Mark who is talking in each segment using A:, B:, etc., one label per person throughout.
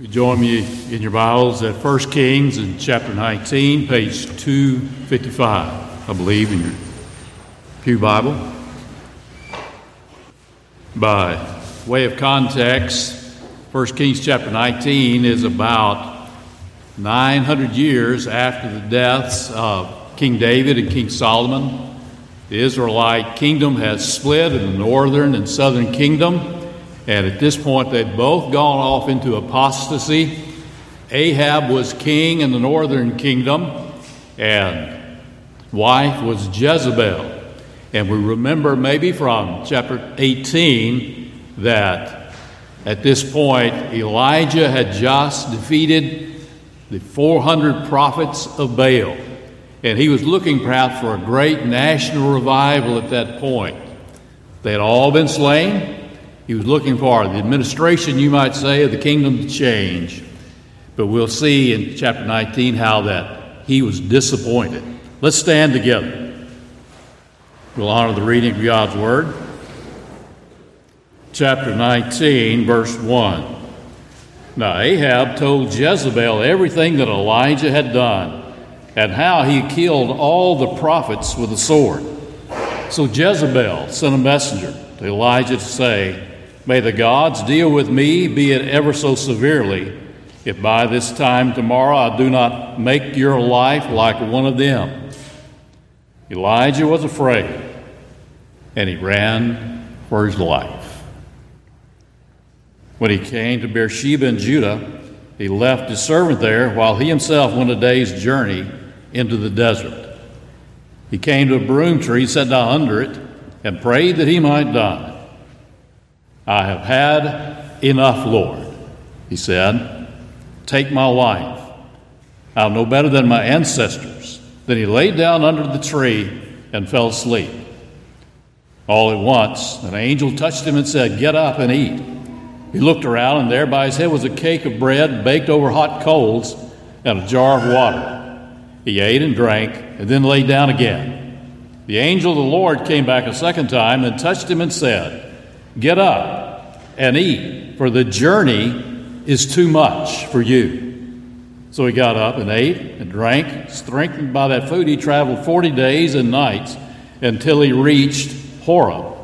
A: You join me in your Bibles at 1 Kings in chapter 19, page 255, I believe, in your Pew Bible. By way of context, 1 Kings chapter 19 is about 900 years after the deaths of King David and King Solomon. The Israelite kingdom has split in the northern and southern kingdom. And at this point, they'd both gone off into apostasy. Ahab was king in the northern kingdom, and wife was Jezebel. And we remember maybe from chapter 18 that at this point, Elijah had just defeated the 400 prophets of Baal. And he was looking perhaps for a great national revival at that point. They had all been slain. He was looking for the administration, you might say, of the kingdom to change. But we'll see in chapter 19 how that he was disappointed. Let's stand together. We'll honor the reading of God's word. Chapter 19, verse 1. Now Ahab told Jezebel everything that Elijah had done and how he killed all the prophets with a sword. So Jezebel sent a messenger to Elijah to say, May the gods deal with me, be it ever so severely, if by this time tomorrow I do not make your life like one of them. Elijah was afraid, and he ran for his life. When he came to Beersheba in Judah, he left his servant there while he himself went a day's journey into the desert. He came to a broom tree, sat down under it, and prayed that he might die. I have had enough, Lord, he said. Take my life. I'm no better than my ancestors. Then he laid down under the tree and fell asleep. All at once, an angel touched him and said, Get up and eat. He looked around, and there by his head was a cake of bread baked over hot coals and a jar of water. He ate and drank, and then lay down again. The angel of the Lord came back a second time and touched him and said, Get up and eat, for the journey is too much for you. So he got up and ate and drank. Strengthened by that food, he traveled 40 days and nights until he reached Horeb.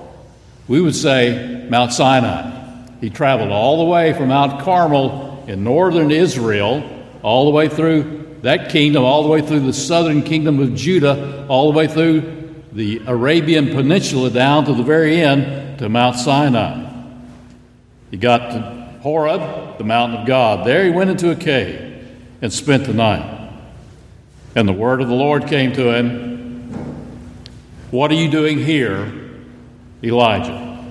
A: We would say Mount Sinai. He traveled all the way from Mount Carmel in northern Israel, all the way through that kingdom, all the way through the southern kingdom of Judah, all the way through the Arabian Peninsula down to the very end to Mount Sinai. He got to Horeb, the mountain of God. There he went into a cave and spent the night. And the word of the Lord came to him What are you doing here, Elijah?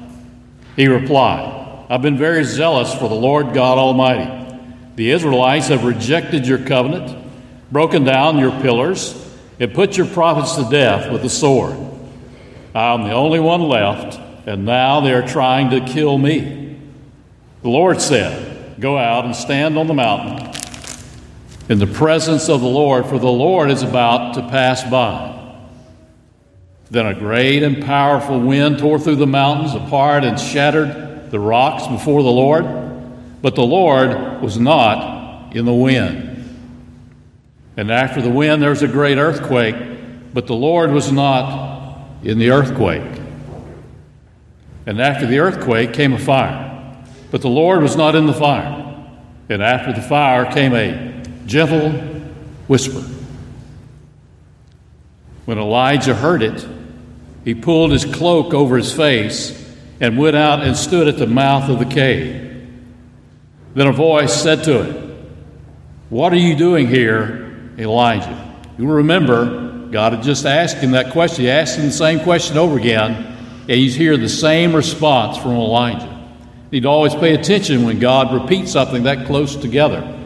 A: He replied, I've been very zealous for the Lord God Almighty. The Israelites have rejected your covenant, broken down your pillars, and put your prophets to death with the sword. I am the only one left and now they're trying to kill me. The Lord said, Go out and stand on the mountain in the presence of the Lord, for the Lord is about to pass by. Then a great and powerful wind tore through the mountains apart and shattered the rocks before the Lord, but the Lord was not in the wind. And after the wind, there was a great earthquake, but the Lord was not in the earthquake. And after the earthquake came a fire. But the Lord was not in the fire. And after the fire came a gentle whisper. When Elijah heard it, he pulled his cloak over his face and went out and stood at the mouth of the cave. Then a voice said to him, What are you doing here, Elijah? You remember, God had just asked him that question. He asked him the same question over again. And you hear the same response from Elijah. You need to always pay attention when God repeats something that close together.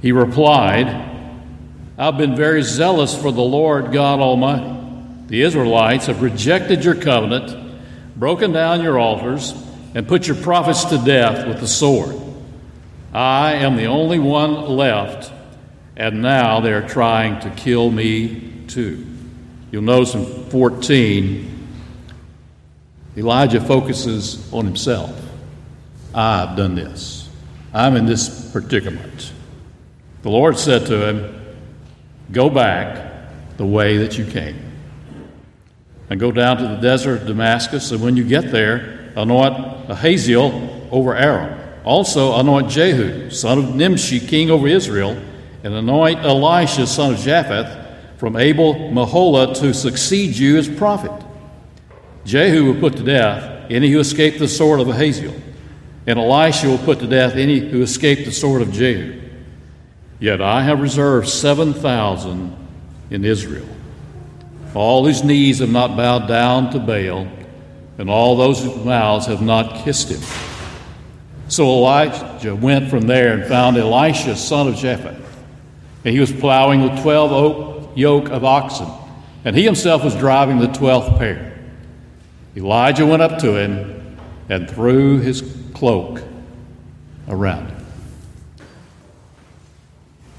A: He replied, I've been very zealous for the Lord God Almighty. The Israelites have rejected your covenant, broken down your altars, and put your prophets to death with the sword. I am the only one left, and now they're trying to kill me too. You'll notice in 14, Elijah focuses on himself. I've done this. I'm in this predicament. The Lord said to him, Go back the way that you came. And go down to the desert of Damascus, and when you get there, anoint Hazael over Aram. Also anoint Jehu, son of Nimshi, king over Israel, and anoint Elisha, son of Shaphat, from Abel Meholah to succeed you as prophet. Jehu will put to death any who escape the sword of Hazael, and Elisha will put to death any who escape the sword of Jehu. Yet I have reserved 7,000 in Israel, all whose knees have not bowed down to Baal, and all those whose mouths have not kissed him. So Elijah went from there and found Elisha, son of Shaphat, and he was plowing with 12 yoke of oxen, and he himself was driving the twelfth pair. Elijah went up to him and threw his cloak around him.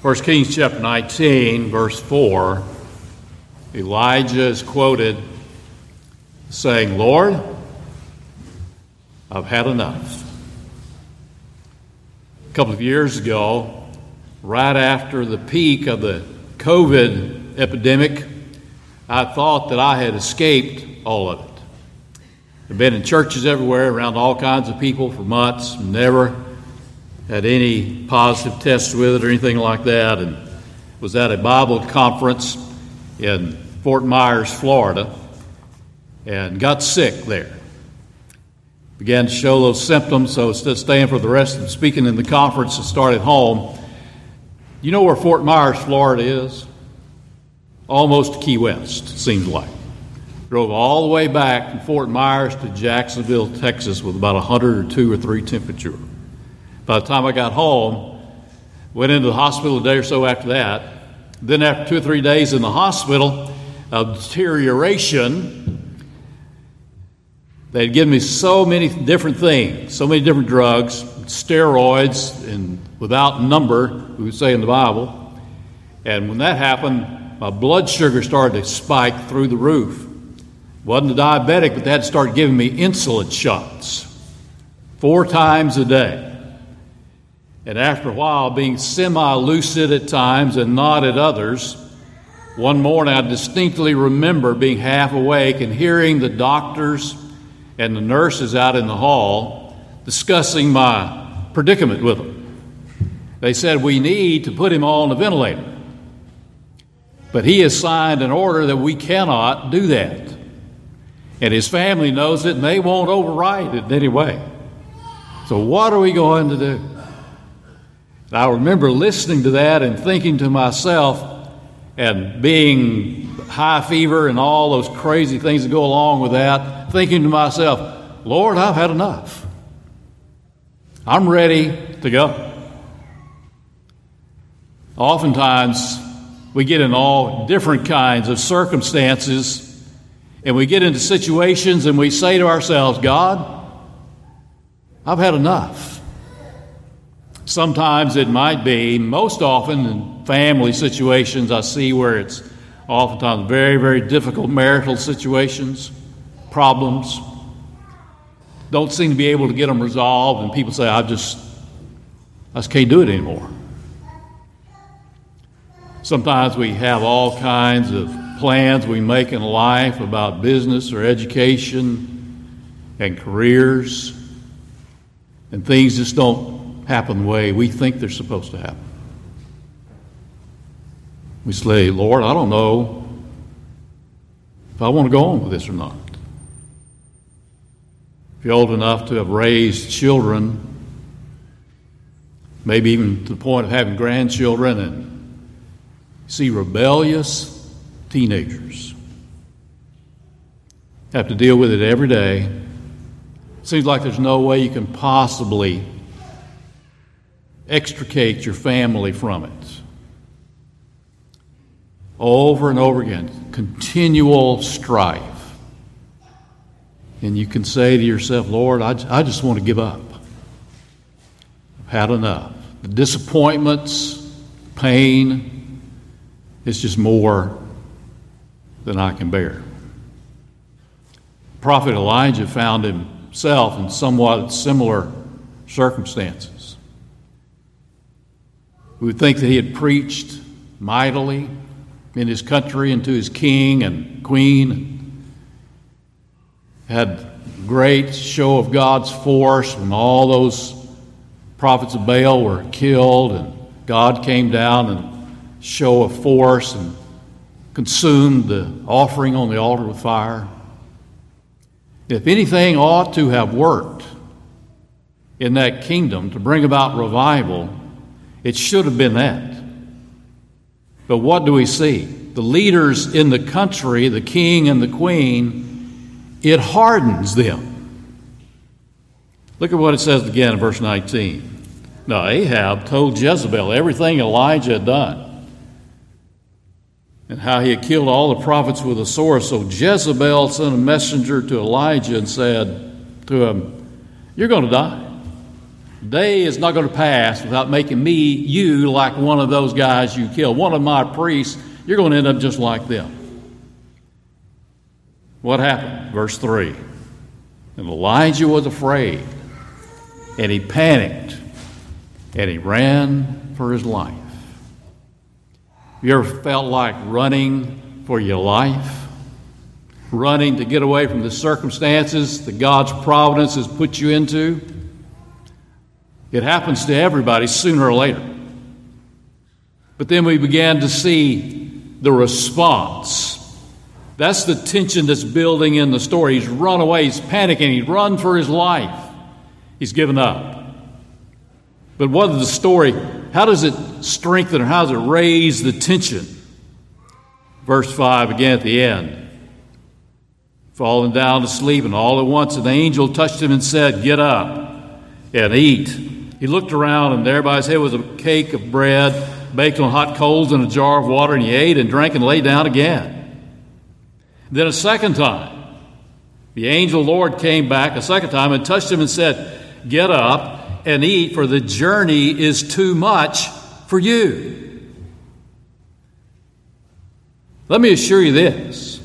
A: 1 Kings chapter 19, verse 4, Elijah is quoted saying, Lord, I've had enough. A couple of years ago, right after the peak of the COVID epidemic, I thought that I had escaped all of it. I've been in churches everywhere around all kinds of people for months, never had any positive tests with it or anything like that, and was at a Bible conference in Fort Myers, Florida, and got sick there. Began to show those symptoms, so instead of staying for the rest of the speaking in the conference, I started home. You know where Fort Myers, Florida is? Almost Key West, seems like. Drove all the way back from Fort Myers to Jacksonville, Texas, with about 100 or 2 or 3 temperature. By the time I got home, went into the hospital a day or so after that. Then, after two or three days in the hospital of deterioration, they had given me so many different things, so many different drugs, steroids, and without number, we would say in the Bible. And when that happened, my blood sugar started to spike through the roof. Wasn't a diabetic, but they had to start giving me insulin shots four times a day. And after a while, being semi lucid at times and not at others, one morning I distinctly remember being half awake and hearing the doctors and the nurses out in the hall discussing my predicament with them. They said, We need to put him on a ventilator. But he has signed an order that we cannot do that. And his family knows it and they won't override it in any way. So, what are we going to do? And I remember listening to that and thinking to myself, and being high fever and all those crazy things that go along with that, thinking to myself, Lord, I've had enough. I'm ready to go. Oftentimes, we get in all different kinds of circumstances, and we get into situations and we say to ourselves, God, I've had enough. Sometimes it might be, most often in family situations, I see where it's oftentimes very, very difficult marital situations, problems. Don't seem to be able to get them resolved, and people say, I just, I just can't do it anymore. Sometimes we have all kinds of plans we make in life about business or education and careers, and things just don't happen the way we think they're supposed to happen. We say, Lord, I don't know if I want to go on with this or not. If you're old enough to have raised children, maybe even to the point of having grandchildren, and see rebellious teenagers have to deal with it every day. Seems like there's no way you can possibly extricate your family from it. Over and over again, continual strife. And you can say to yourself, Lord, I, I just want to give up. I've had enough. The disappointments, pain, it's just more than I can bear. Prophet Elijah found himself in somewhat similar circumstances. We would think that he had preached mightily in his country and to his king and queen. Had great show of God's force when all those prophets of Baal were killed and God came down and show of force and consumed the offering on the altar with fire. If anything ought to have worked in that kingdom to bring about revival, it should have been that. But what do we see? The leaders in the country, the king and the queen, it hardens them. Look at what it says again in verse 19. Now, Ahab told Jezebel everything Elijah had done and how he had killed all the prophets with a sword. So Jezebel sent a messenger to Elijah and said to him, You're going to die. Day is not going to pass without making me, you, like one of those guys you killed, one of my priests. You're going to end up just like them. What happened? Verse 3. And Elijah was afraid, and he panicked, and he ran for his life. You ever felt like running for your life? Running to get away from the circumstances that God's providence has put you into? It happens to everybody sooner or later. But then we began to see the response. That's the tension that's building in the story. He's run away, he's panicking, he's run for his life. He's given up. But what the story? How does it strengthen or how does it raise the tension? Verse 5 again at the end. Falling down to sleep, and all at once an angel touched him and said, Get up and eat. He looked around, and there by his head was a cake of bread baked on hot coals in a jar of water, and he ate and drank and lay down again. Then a second time, the angel Lord came back a second time and touched him and said, Get up and eat, for the journey is too much for you. Let me assure you this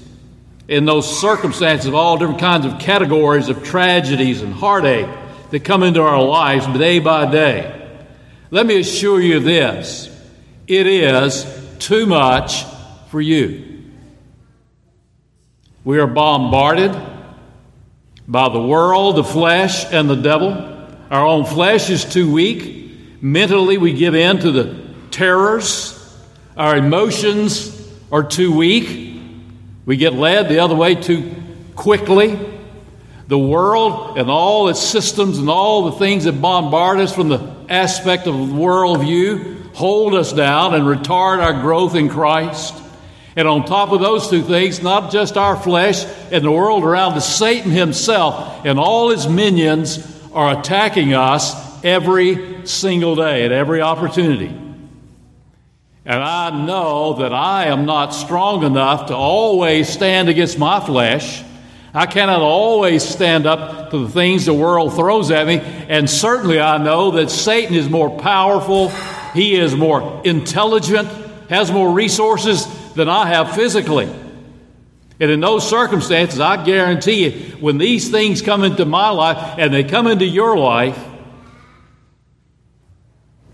A: in those circumstances of all different kinds of categories of tragedies and heartache that come into our lives day by day. Let me assure you this it is too much for you. We are bombarded by the world, the flesh, and the devil. Our own flesh is too weak. Mentally, we give in to the terrors. Our emotions are too weak. We get led the other way too quickly. The world and all its systems and all the things that bombard us from the aspect of worldview hold us down and retard our growth in Christ. And on top of those two things, not just our flesh and the world around us, Satan himself and all his minions are attacking us every single day at every opportunity. And I know that I am not strong enough to always stand against my flesh I cannot always stand up to the things the world throws at me, and certainly I know that Satan is more powerful, he is more intelligent, has more resources than I have physically. And in those circumstances, I guarantee you, when these things come into my life and they come into your life,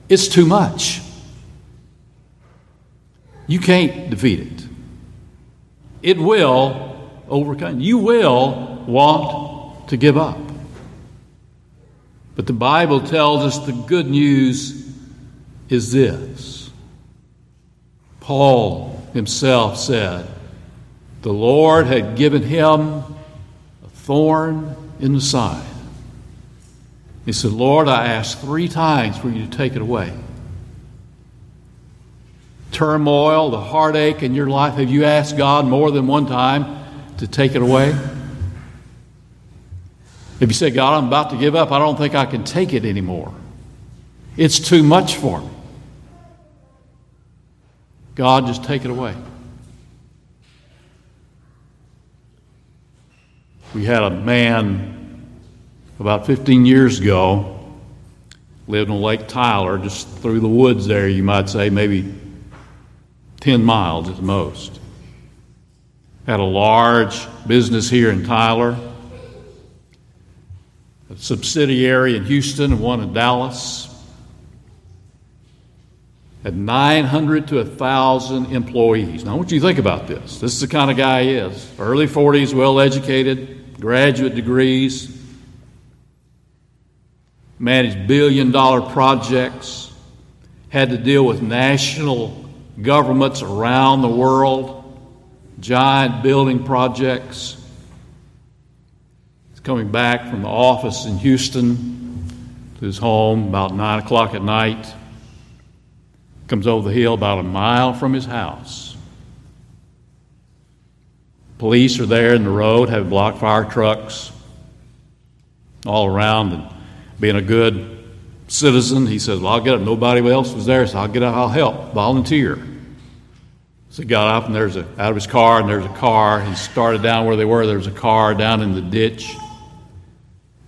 A: it's too much. You can't defeat it. It will overcome. You will want to give up. But the Bible tells us the good news is this Paul himself said, The Lord had given him a thorn in the side. He said, Lord, I asked three times for you to take it away. Turmoil, the heartache in your life, have you asked God more than one time to take it away? If you say, God, I'm about to give up, I don't think I can take it anymore. It's too much for me. God, just take it away. We had a man about 15 years ago, lived on Lake Tyler, just through the woods there, you might say, maybe 10 miles at the most had a large business here in Tyler, a subsidiary in Houston, and one in Dallas. had 900 to 1,000 employees. Now, I want you think about this. This is the kind of guy he is. Early 40s, well educated, graduate degrees, managed billion dollar projects, had to deal with national governments around the world, giant building projects. He's coming back from the office in Houston to his home about 9 o'clock at night comes over the hill about a mile from his house. Police are there in the road, have blocked fire trucks all around, and being a good citizen, he says, Well, I'll get up. Nobody else was there, so I'll get up, I'll help, volunteer. So he got up and there's a, out of his car, and there's a car. He started down where they were, there was a car down in the ditch,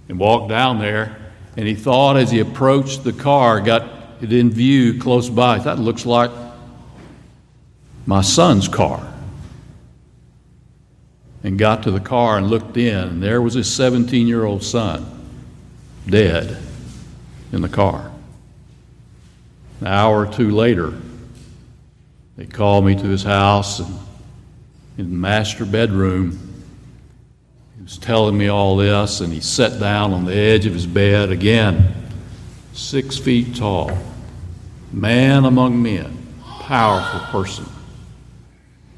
A: and walked down there. And he thought as he approached the car, got it in view close by. That looks like my son's car. And got to the car and looked in, and there was his 17 year old son dead in the car. An hour or two later, they called me to his house and in the master bedroom. He was telling me all this, and he sat down on the edge of his bed again, six feet tall man among men, powerful person,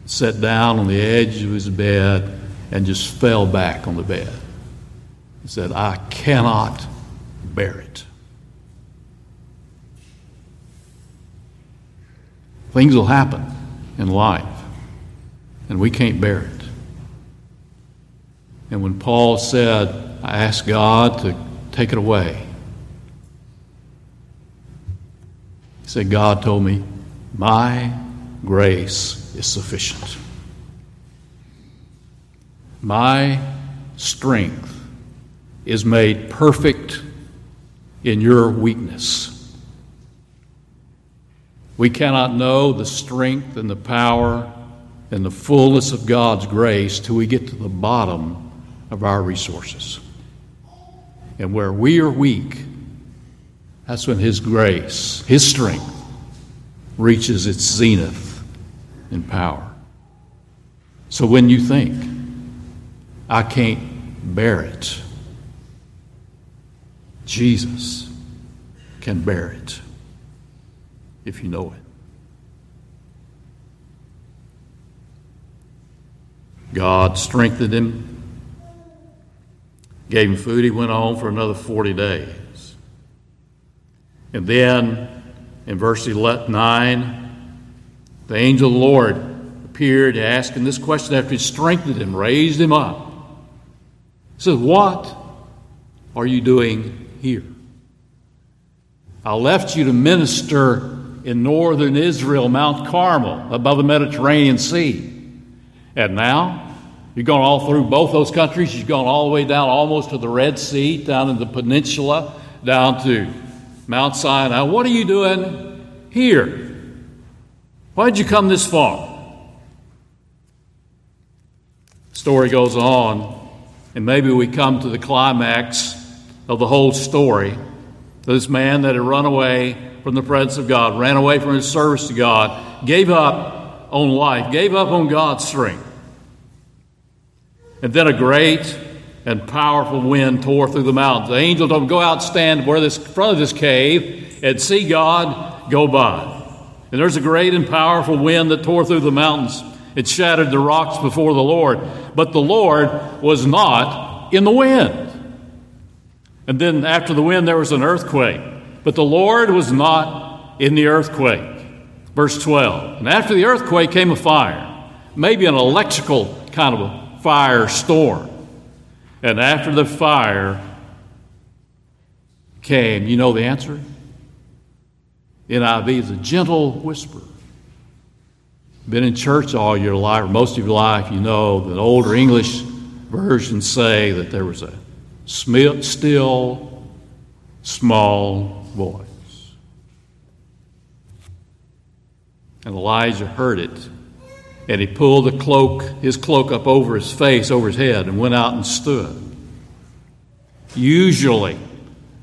A: sat down on the edge of his bed and just fell back on the bed. He said, I cannot bear it. Things will happen in life, and we can't bear it. And when Paul said, I asked God to take it away, He said, God told me, My grace is sufficient. My strength is made perfect in your weakness. We cannot know the strength and the power and the fullness of God's grace till we get to the bottom of our resources. And where we are weak, that's when His grace, His strength, reaches its zenith in power. So when you think, I can't bear it, Jesus can bear it if you know it. God strengthened him, gave him food. He went on for another 40 days. And then in verse 9, the angel of the Lord appeared asking this question after he strengthened him, raised him up. He says, What are you doing here? I left you to minister in northern Israel, Mount Carmel, above the Mediterranean Sea. And now, you've gone all through both those countries. You've gone all the way down almost to the Red Sea, down in the peninsula, down to Mount Sinai. What are you doing here? Why'd you come this far? Story goes on, and maybe we come to the climax of the whole story. This man that had run away from the presence of God, ran away from his service to God, gave up on life, gave up on God's strength. And then a great and powerful wind tore through the mountains. The angel told him, Go out, stand where this front of this cave, and see God go by. And there's a great and powerful wind that tore through the mountains. It shattered the rocks before the Lord. But the Lord was not in the wind. And then after the wind, there was an earthquake. But the Lord was not in the earthquake. Verse 12. And after the earthquake came a fire, maybe an electrical kind of a fire storm. And after the fire came, you know the answer? NIV is a gentle whisper. Been in church all your life, or most of your life, you know that older English versions say that there was a still, small voice. And Elijah heard it and he pulled the cloak, his cloak up over his face, over his head, and went out and stood. Usually,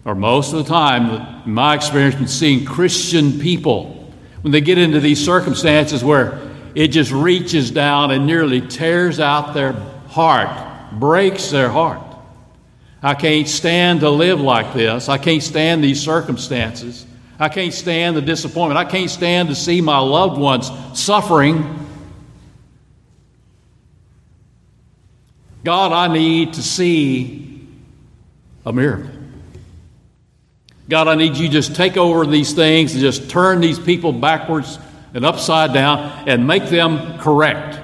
A: or most of the time, in my experience, been seeing Christian people when they get into these circumstances where it just reaches down and nearly tears out their heart, breaks their heart. I can't stand to live like this. I can't stand these circumstances. I can't stand the disappointment. I can't stand to see my loved ones suffering. God, I need to see a miracle. God, I need you just take over these things and just turn these people backwards and upside down and make them correct.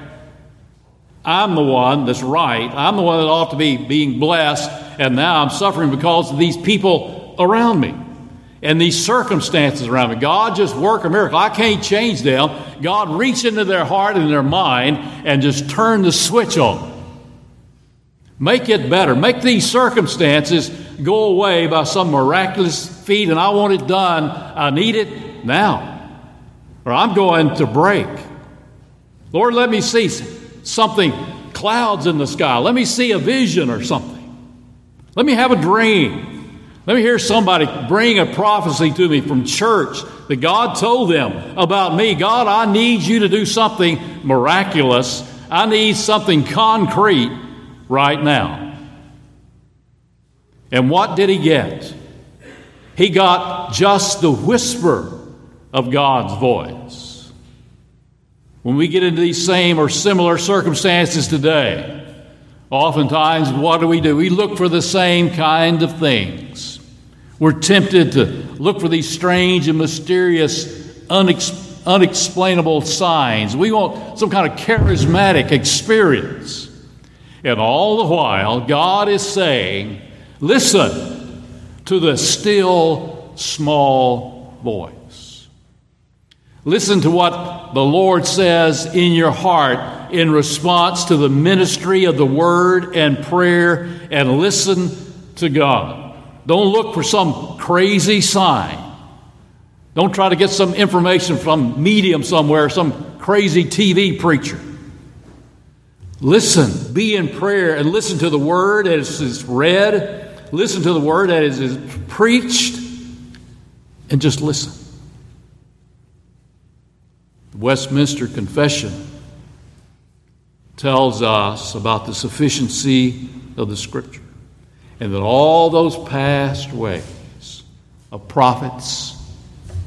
A: I'm the one that's right. I'm the one that ought to be being blessed, and now I'm suffering because of these people around me and these circumstances around me. God just work a miracle. I can't change them. God reach into their heart and their mind and just turn the switch on. Make it better. Make these circumstances go away by some miraculous feat, and I want it done. I need it now or I'm going to break. Lord, let me see something, clouds in the sky. Let me see a vision or something. Let me have a dream. Let me hear somebody bring a prophecy to me from church that God told them about me. God, I need you to do something miraculous. I need something concrete right now. And what did he get? He got just the whisper of God's voice. When we get into these same or similar circumstances today, oftentimes what do we do? We look for the same kind of things. We're tempted to look for these strange and mysterious, unex- unexplainable signs. We want some kind of charismatic experience. And all the while, God is saying, Listen to the still small voice. Listen to what the Lord says in your heart in response to the ministry of the word and prayer and listen to God. Don't look for some crazy sign. Don't try to get some information from medium somewhere, some crazy TV preacher. Listen, be in prayer and listen to the word as is read, listen to the word as is preached, and just listen. Westminster Confession tells us about the sufficiency of the Scripture and that all those past ways of prophets,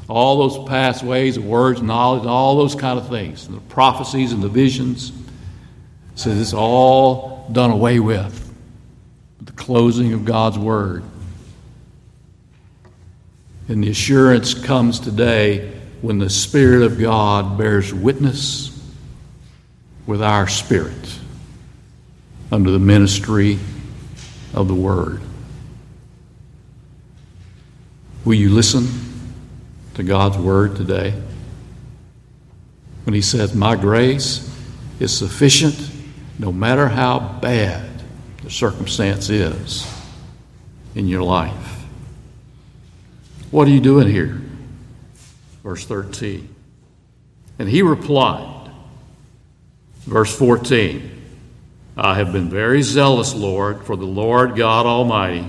A: all those past ways of words, knowledge, all those kind of things, the prophecies and the visions, says it's all done away with the closing of God's Word. And the assurance comes today when the Spirit of God bears witness with our spirit under the ministry of the Word. Will you listen to God's Word today? When He says, My grace is sufficient no matter how bad the circumstance is in your life. What are you doing here? verse 13. And he replied, verse 14, I have been very zealous, Lord, for the Lord God Almighty.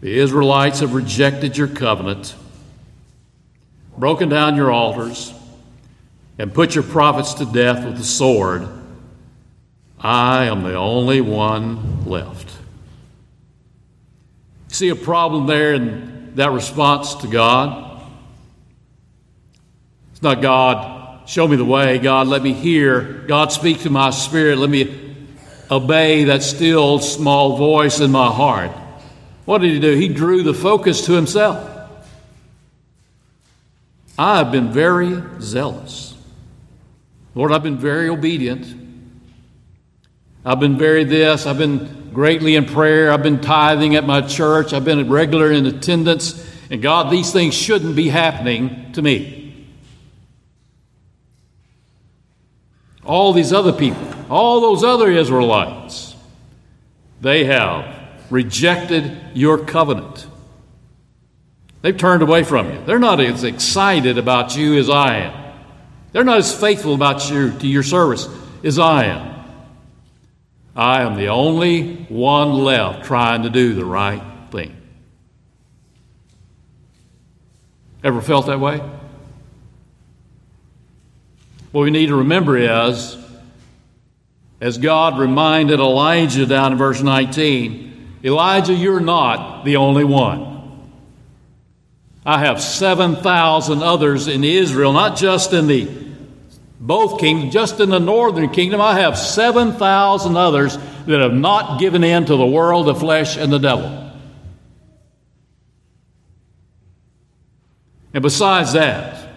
A: The Israelites have rejected your covenant, broken down your altars, and put your prophets to death with the sword. I am the only one left. See a problem there in that response to God. It's not God, show me the way. God, let me hear. God, speak to my spirit. Let me obey that still small voice in my heart. What did he do? He drew the focus to himself. I have been very zealous. Lord, I've been very obedient. I've been very this. I've been greatly in prayer. I've been tithing at my church. I've been regular in attendance. And God, these things shouldn't be happening to me. All these other people, all those other Israelites, they have rejected your covenant. They've turned away from you. They're not as excited about you as I am. They're not as faithful about you to your service as I am. I am the only one left trying to do the right thing. Ever felt that way? What we need to remember is, as God reminded Elijah down in verse 19, Elijah, you're not the only one. I have 7,000 others in Israel, not just in the both kingdoms, just in the northern kingdom. I have 7,000 others that have not given in to the world, the flesh, and the devil. And besides that,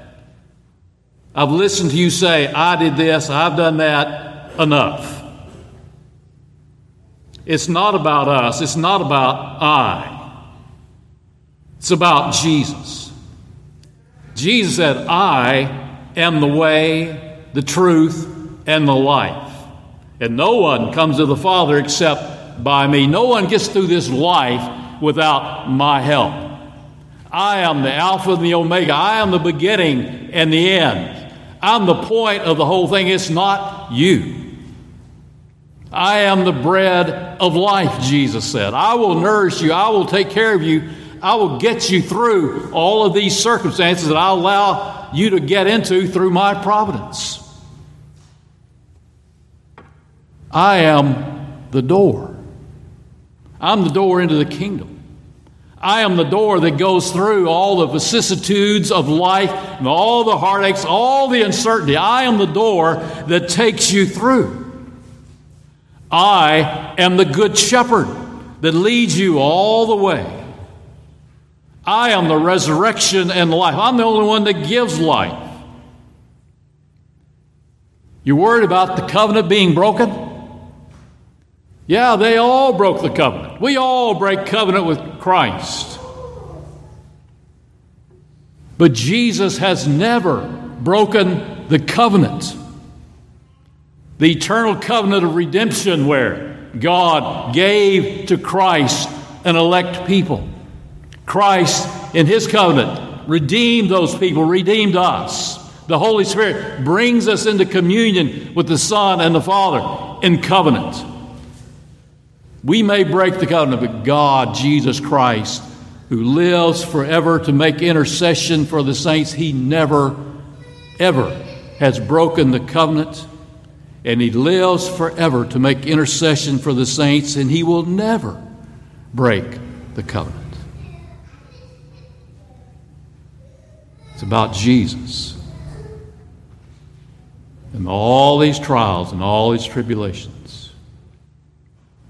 A: I've listened to you say, I did this, I've done that, enough. It's not about us, it's not about I. It's about Jesus. Jesus said, I am the way, the truth, and the life. And no one comes to the Father except by me. No one gets through this life without my help. I am the Alpha and the Omega. I am the beginning and the end. I'm the point of the whole thing. It's not you. I am the bread of life, Jesus said. I will nourish you. I will take care of you. I will get you through all of these circumstances that I allow you to get into through my providence. I am the door. I'm the door into the kingdom. I am the door that goes through all the vicissitudes of life and all the heartaches, all the uncertainty. I am the door that takes you through. I am the good shepherd that leads you all the way. I am the resurrection and life. I'm the only one that gives life. You're worried about the covenant being broken? Yeah, they all broke the covenant. We all break covenant with Christ. But Jesus has never broken the covenant. The eternal covenant of redemption, where God gave to Christ an elect people. Christ, in His covenant, redeemed those people, redeemed us. The Holy Spirit brings us into communion with the Son and the Father in covenant. We may break the covenant, but God, Jesus Christ, who lives forever to make intercession for the saints, He never, ever has broken the covenant. And He lives forever to make intercession for the saints, and He will never break the covenant. It's about Jesus. And all these trials and all these tribulations,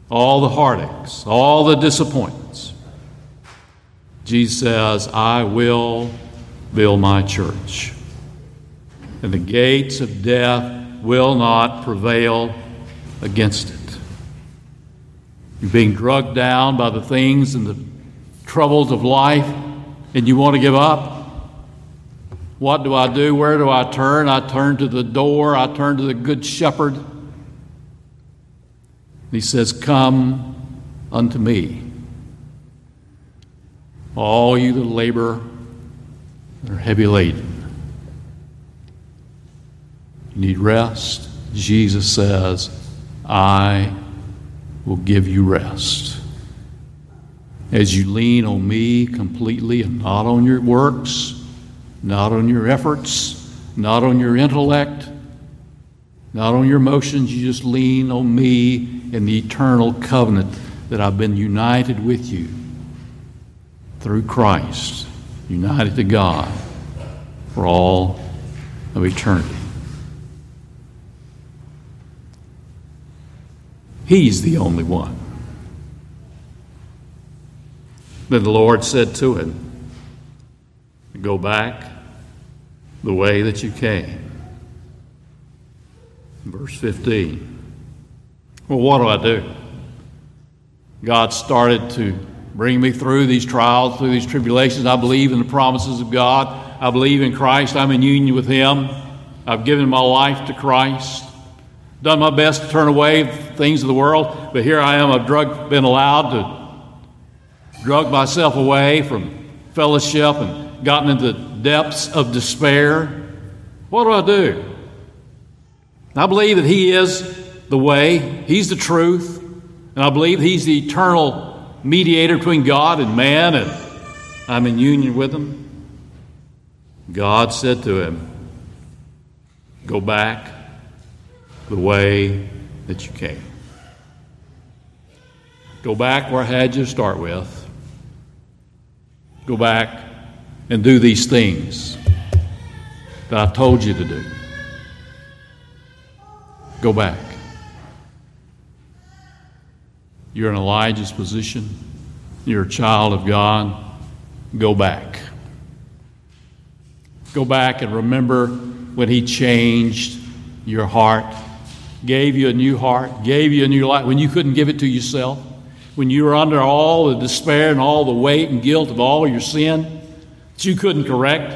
A: all the heartaches, all the disappointments. Jesus says, I will build my church. And the gates of death will not prevail against it. You're being drugged down by the things and the troubles of life, and you want to give up. What do I do? Where do I turn? I turn to the door. I turn to the Good Shepherd. He says, Come unto me, all you that labor and are heavy laden. You need rest. Jesus says, I will give you rest. As you lean on me completely and not on your works, not on your efforts, not on your intellect, not on your emotions. You just lean on me and the eternal covenant that I've been united with you through Christ, united to God for all of eternity. He's the only one. Then the Lord said to him, Go back the way that you came. Verse 15. Well, what do I do? God started to bring me through these trials, through these tribulations. I believe in the promises of God. I believe in Christ. I'm in union with Him. I've given my life to Christ. Done my best to turn away things of the world, but here I am. I've drug, been allowed to drug myself away from fellowship and gotten into the depths of despair, what do I do? I believe that He is the way, He's the truth, and I believe He's the eternal mediator between God and man, and I'm in union with Him. God said to him, Go back the way that you came. Go back where I had you start with. Go back and do these things that I told you to do. Go back. You're in Elijah's position. You're a child of God. Go back. Go back and remember when He changed your heart, gave you a new heart, gave you a new life, when you couldn't give it to yourself, when you were under all the despair and all the weight and guilt of all your sin that you couldn't correct,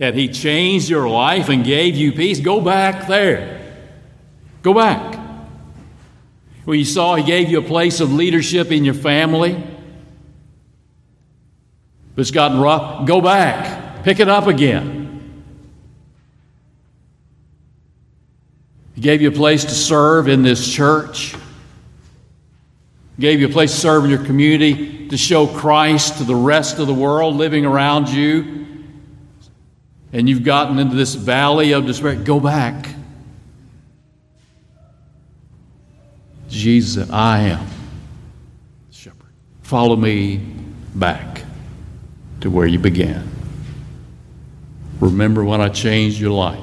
A: and He changed your life and gave you peace. Go back there. Go back. When you saw He gave you a place of leadership in your family, but it's gotten rough, go back. Pick it up again. He gave you a place to serve in this church. Gave you a place to serve in your community, to show Christ to the rest of the world living around you. And you've gotten into this valley of despair. Go back. Jesus I am the shepherd. Follow me back to where you began. Remember when I changed your life.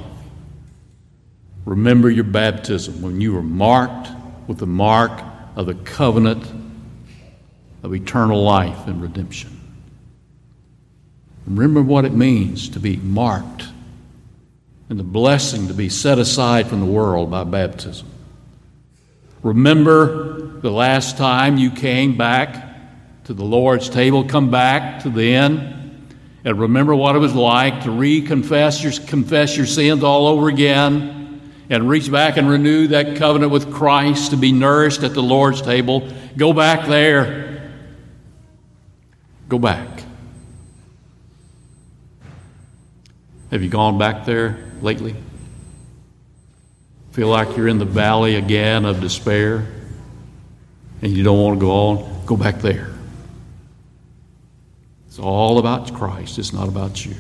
A: Remember your baptism when you were marked with the mark of the covenant of eternal life and redemption. Remember what it means to be marked and the blessing to be set aside from the world by baptism. Remember the last time you came back to the Lord's table, come back to the inn, and remember what it was like to reconfess your, confess your sins all over again and reach back and renew that covenant with Christ to be nourished at the Lord's table. Go back there. Go back. Have you gone back there lately? Feel like you're in the valley again of despair and you don't want to go on? Go back there. It's all about Christ, it's not about you.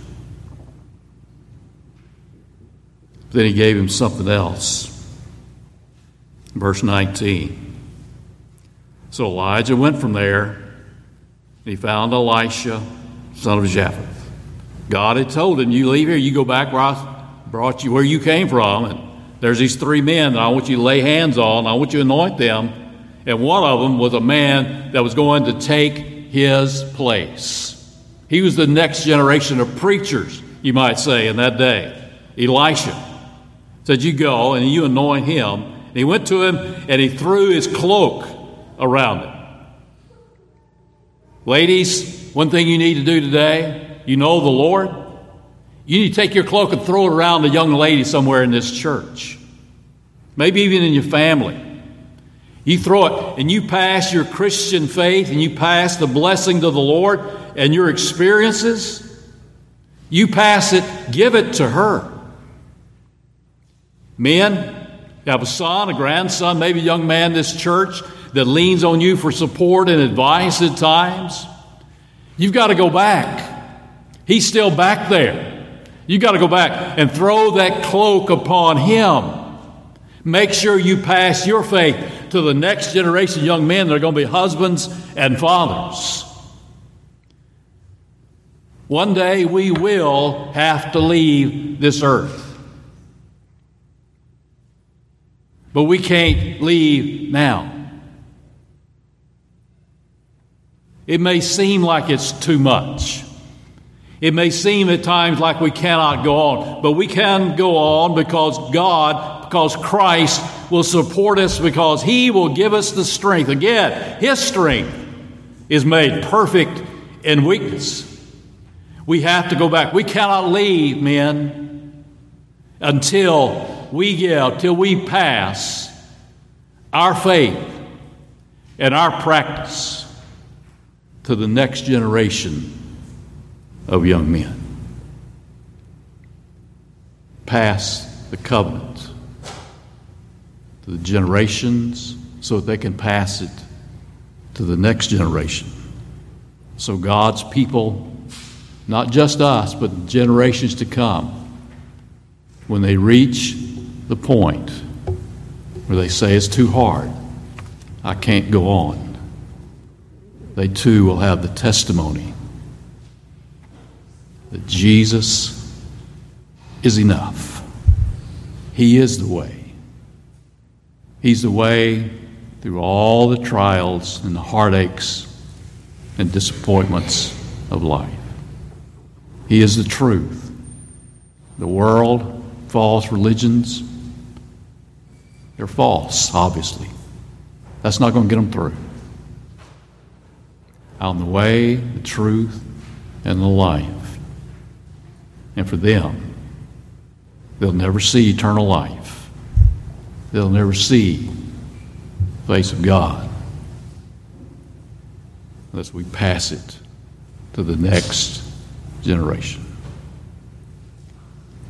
A: Then he gave him something else. Verse 19. So Elijah went from there, and he found Elisha, son of Shaphat. God had told him, You leave here, you go back where I brought you, where you came from, and there's these three men that I want you to lay hands on, I want you to anoint them. And one of them was a man that was going to take his place. He was the next generation of preachers, you might say, in that day. Elisha said, You go and you anoint him. And he went to him and he threw his cloak around him. Ladies, one thing you need to do today, you know the Lord. You need to take your cloak and throw it around a young lady somewhere in this church. Maybe even in your family. You throw it and you pass your Christian faith and you pass the blessing to the Lord and your experiences. You pass it, give it to her. Men, you have a son, a grandson, maybe a young man in this church that leans on you for support and advice at times. You've got to go back. He's still back there. You've got to go back and throw that cloak upon him. Make sure you pass your faith to the next generation of young men that are going to be husbands and fathers. One day we will have to leave this earth. But we can't leave now. It may seem like it's too much. It may seem at times like we cannot go on, but we can go on because God, because Christ will support us, because He will give us the strength. Again, His strength is made perfect in weakness. We have to go back. We cannot leave, men, until we give, till we pass our faith and our practice to the next generation of young men. Pass the covenant to the generations so that they can pass it to the next generation. So God's people not just us, but generations to come, when they reach the point where they say it's too hard, I can't go on, they too will have the testimony that Jesus is enough. He is the way. He's the way through all the trials and the heartaches and disappointments of life. He is the truth. The world, false religions, they're false, obviously. That's not going to get them through. Out in the way, the truth, and the life. And for them, they'll never see eternal life. They'll never see the face of God unless we pass it to the next generation.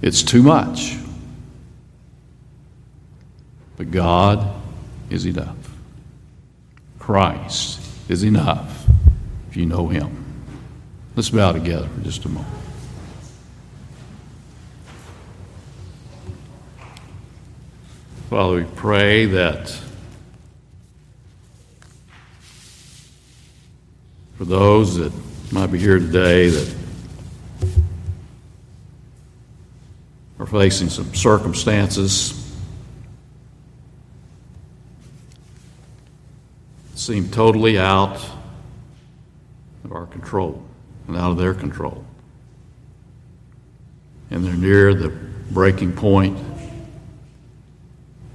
A: It's too much. But God is enough. Christ is enough if you know Him. Let's bow together for just a moment. Father, we pray that for those that might be here today that are facing some circumstances seem totally out of our control and out of their control. And they're near the breaking point.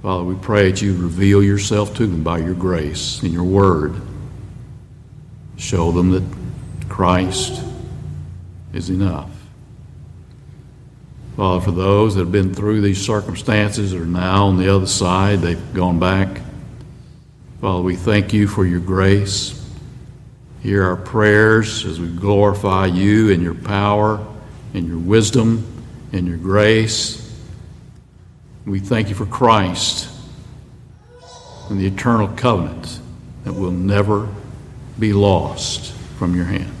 A: Father, we pray that you reveal yourself to them by your grace and your word. Show them that Christ is enough. Father, for those that have been through these circumstances are now on the other side, they've gone back. Father, we thank you for your grace. Hear our prayers as we glorify you and your power and your wisdom and your grace. We thank you for Christ and the eternal covenant that will never be lost from your hand.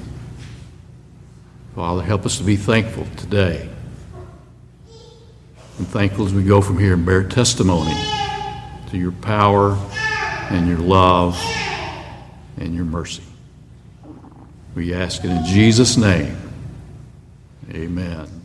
A: Father, help us to be thankful today. And thankful as we go from here and bear testimony to your power and your love and your mercy. We ask it in Jesus' name. Amen.